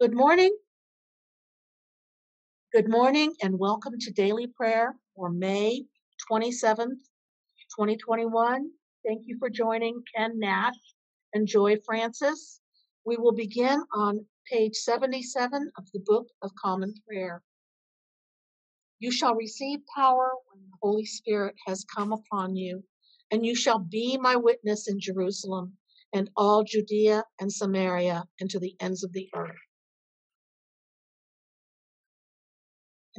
Good morning. Good morning and welcome to daily prayer for May 27th, 2021. Thank you for joining Ken Nash and Joy Francis. We will begin on page 77 of the Book of Common Prayer. You shall receive power when the Holy Spirit has come upon you, and you shall be my witness in Jerusalem and all Judea and Samaria and to the ends of the earth.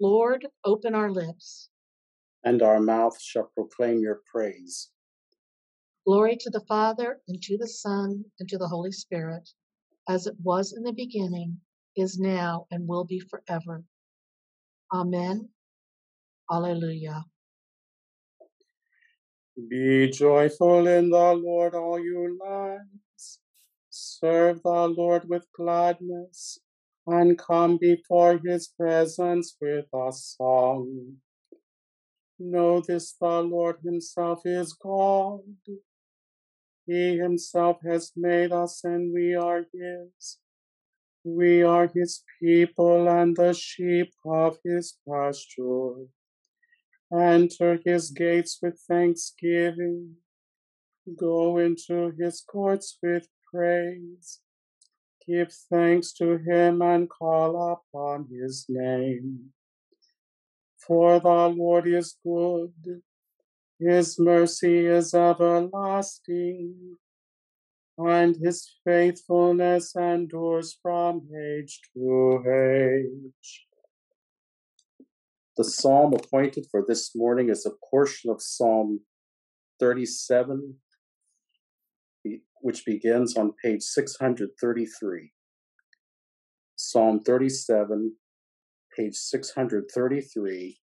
Lord, open our lips. And our mouth shall proclaim your praise. Glory to the Father, and to the Son, and to the Holy Spirit, as it was in the beginning, is now, and will be forever. Amen. Alleluia. Be joyful in the Lord, all you lands. Serve the Lord with gladness and come before his presence with a song. Know this the Lord himself is God. He himself has made us and we are his. We are his people and the sheep of his pasture. Enter his gates with thanksgiving. Go into his courts with praise. Give thanks to him and call upon his name. For the Lord is good, his mercy is everlasting, and his faithfulness endures from age to age. The psalm appointed for this morning is a portion of Psalm 37, which begins on page 633. Psalm 37, page 633,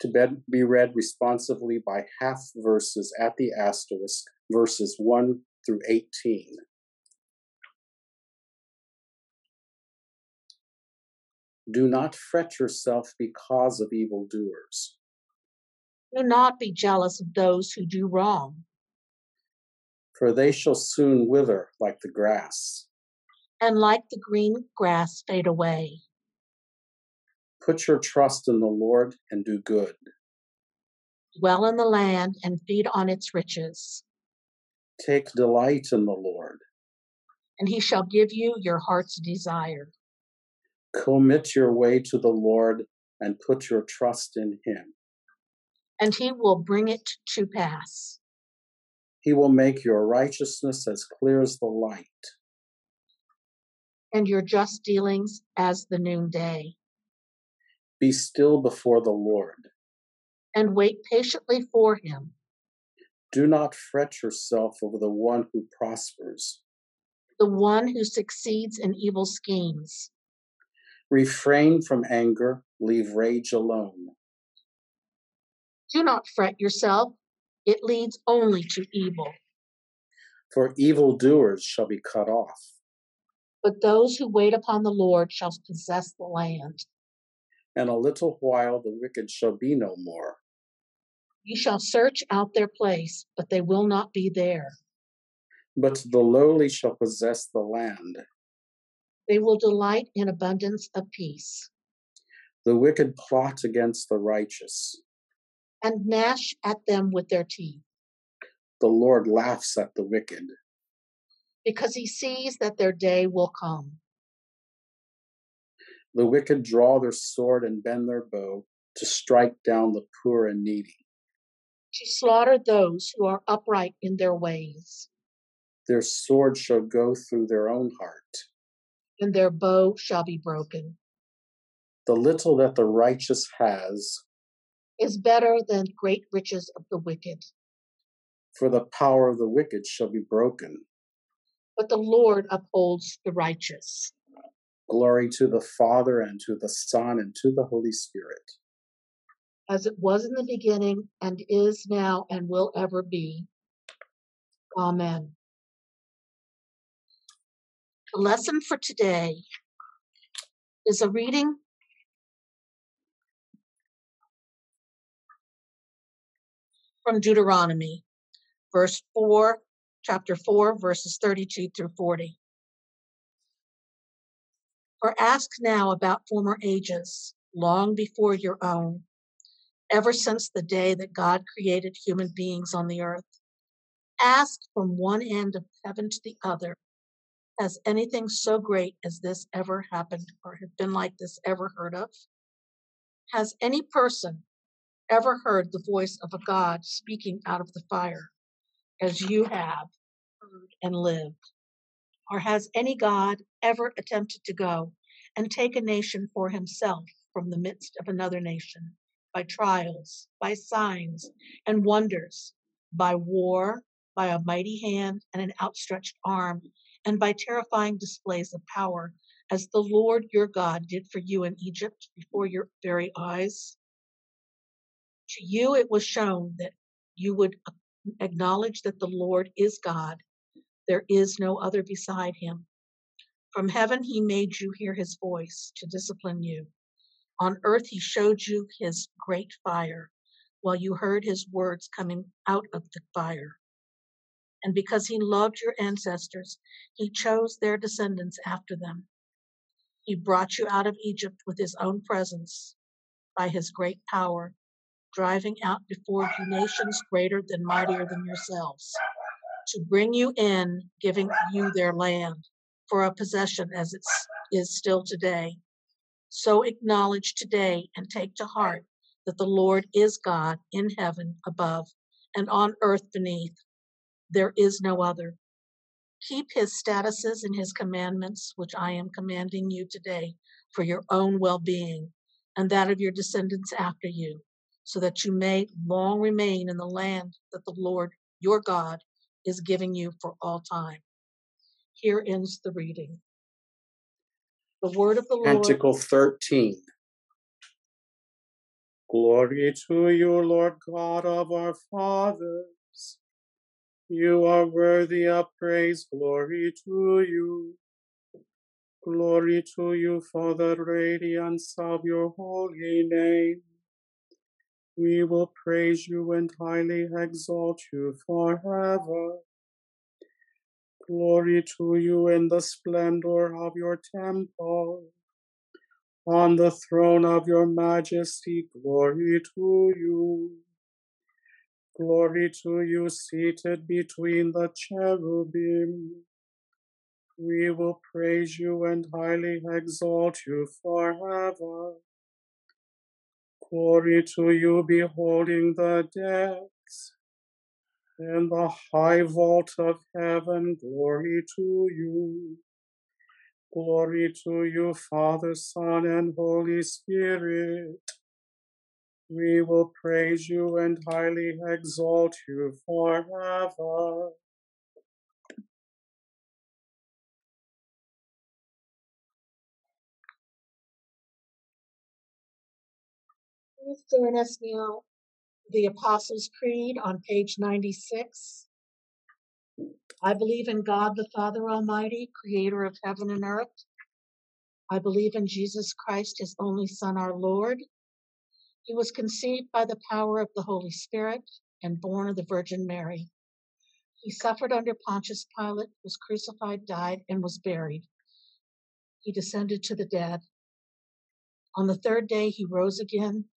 to be read responsively by half verses at the asterisk, verses 1 through 18. Do not fret yourself because of evildoers. Do not be jealous of those who do wrong for they shall soon wither like the grass. And like the green grass fade away. Put your trust in the Lord and do good. Dwell in the land and feed on its riches. Take delight in the Lord. And he shall give you your heart's desire. Commit your way to the Lord and put your trust in him. And he will bring it to pass. He will make your righteousness as clear as the light, and your just dealings as the noonday. Be still before the Lord, and wait patiently for him. Do not fret yourself over the one who prospers, the one who succeeds in evil schemes. Refrain from anger, leave rage alone. Do not fret yourself it leads only to evil. For evildoers shall be cut off. But those who wait upon the Lord shall possess the land. And a little while the wicked shall be no more. You shall search out their place, but they will not be there. But the lowly shall possess the land. They will delight in abundance of peace. The wicked plot against the righteous and gnash at them with their teeth. The Lord laughs at the wicked. Because he sees that their day will come. The wicked draw their sword and bend their bow to strike down the poor and needy. To slaughter those who are upright in their ways, Their sword shall go through their own heart. and their bow shall be broken, The little that the righteous has, is better than great riches of the wicked. for the power of the wicked shall be broken. But the Lord upholds the righteous. Glory to the Father, and to the Son, and to the Holy Spirit. as it was in the beginning, and is now, and will ever be. Amen. The lesson for today is a reading from Deuteronomy, verse 4, chapter 4, verses 32 through 40. For ask now about former ages, long before your own ever since the day that God created human beings on the earth. Ask from one end of heaven to the other Has anything so great as this ever happened or have been like this ever heard of? Has any person ever heard the voice of a God speaking out of the fire as you have heard and lived? Or has any God ever attempted to go and take a nation for himself from the midst of another nation? by trials, by signs and wonders, by war, by a mighty hand and an outstretched arm, and by terrifying displays of power, as the Lord your God did for you in Egypt before your very eyes. To you it was shown that you would acknowledge that the Lord is God. There is no other beside him. From heaven he made you hear his voice to discipline you. On earth he showed you his great fire, while you heard his words coming out of the fire. And because he loved your ancestors, he chose their descendants after them. He brought you out of Egypt with his own presence by his great power, driving out before you nations greater than mightier than yourselves, to bring you in, giving you their land for a possession as it is still today so acknowledge today and take to heart that the Lord is God in heaven above and on earth beneath. There is no other. Keep his statuses and his commandments, which I am commanding you today for your own well being and that of your descendants after you, so that you may long remain in the land that the Lord your God is giving you for all time. Here ends the reading. The word of the Lord. Canticle 13. Glory to you, Lord God of our fathers. You are worthy of praise. Glory to you. Glory to you for the radiance of your holy name. We will praise you and highly exalt you forever. Glory to you in the splendor of your temple. On the throne of your majesty, glory to you. Glory to you seated between the cherubim. We will praise you and highly exalt you forever. Glory to you beholding the depths. and the high vault of heaven, glory to you. Glory to you, Father, Son, and Holy Spirit. We will praise you and highly exalt you forever. Please join us now, the Apostles' Creed on page 96. I believe in God the Father Almighty, creator of heaven and earth. I believe in Jesus Christ, his only Son, our Lord. He was conceived by the power of the Holy Spirit and born of the Virgin Mary. He suffered under Pontius Pilate, was crucified, died, and was buried. He descended to the dead. On the third day, he rose again.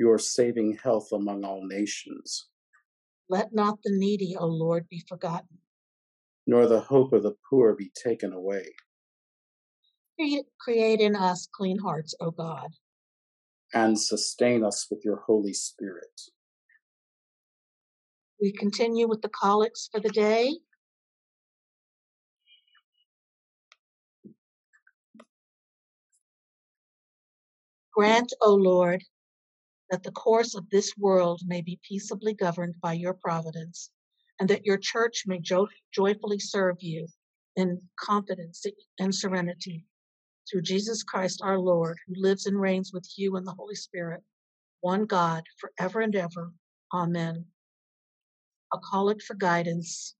Your saving health among all nations. Let not the needy, O Lord, be forgotten. Nor the hope of the poor be taken away. Create in us clean hearts, O God. And sustain us with your Holy Spirit. We continue with the collects for the day. Grant, O Lord, that the course of this world may be peaceably governed by your providence, and that your church may jo- joyfully serve you in confidence and serenity. Through Jesus Christ our Lord, who lives and reigns with you in the Holy Spirit, one God, forever and ever. Amen. A collect for guidance.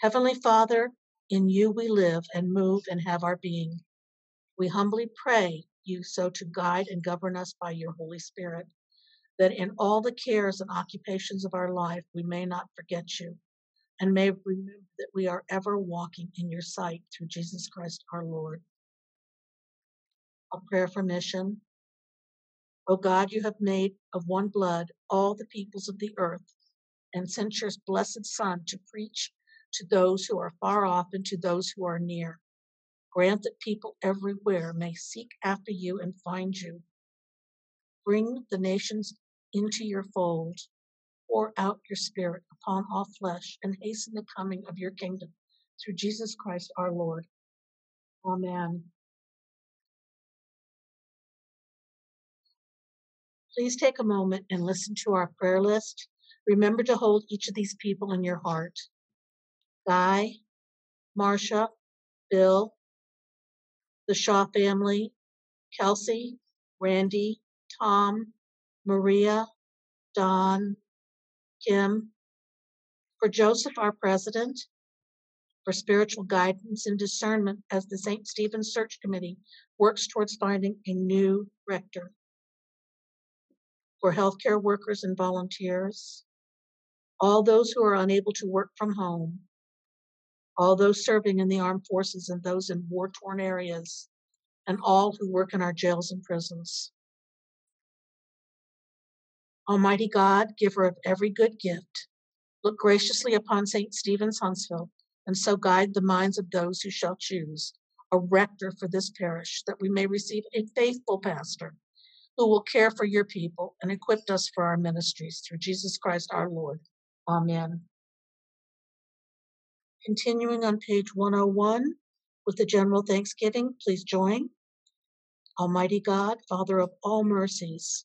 Heavenly Father, in you we live and move and have our being. We humbly pray you so to guide and govern us by your Holy Spirit, that in all the cares and occupations of our life we may not forget you, and may remember that we are ever walking in your sight through Jesus Christ our Lord. A prayer for mission. O God, you have made of one blood all the peoples of the earth, and sent your blessed Son to preach to those who are far off and to those who are near. Grant that people everywhere may seek after you and find you. Bring the nations into your fold. Pour out your Spirit upon all flesh and hasten the coming of your kingdom through Jesus Christ our Lord. Amen. Please take a moment and listen to our prayer list. Remember to hold each of these people in your heart. Guy, Marcia, Bill, the Shaw family, Kelsey, Randy, Tom, Maria, Don, Kim, for Joseph, our president, for spiritual guidance and discernment as the St. Stephen's Search Committee works towards finding a new rector, for healthcare workers and volunteers, all those who are unable to work from home, all those serving in the armed forces and those in war torn areas, and all who work in our jails and prisons. Almighty God, giver of every good gift, look graciously upon St. Stephen's Huntsville, and so guide the minds of those who shall choose a rector for this parish, that we may receive a faithful pastor who will care for your people and equip us for our ministries through Jesus Christ our Lord. Amen. Continuing on page 101 with the general thanksgiving, please join. Almighty God, Father of all mercies,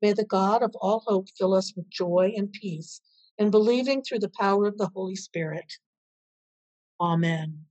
May the God of all hope fill us with joy and peace in believing through the power of the Holy Spirit. Amen.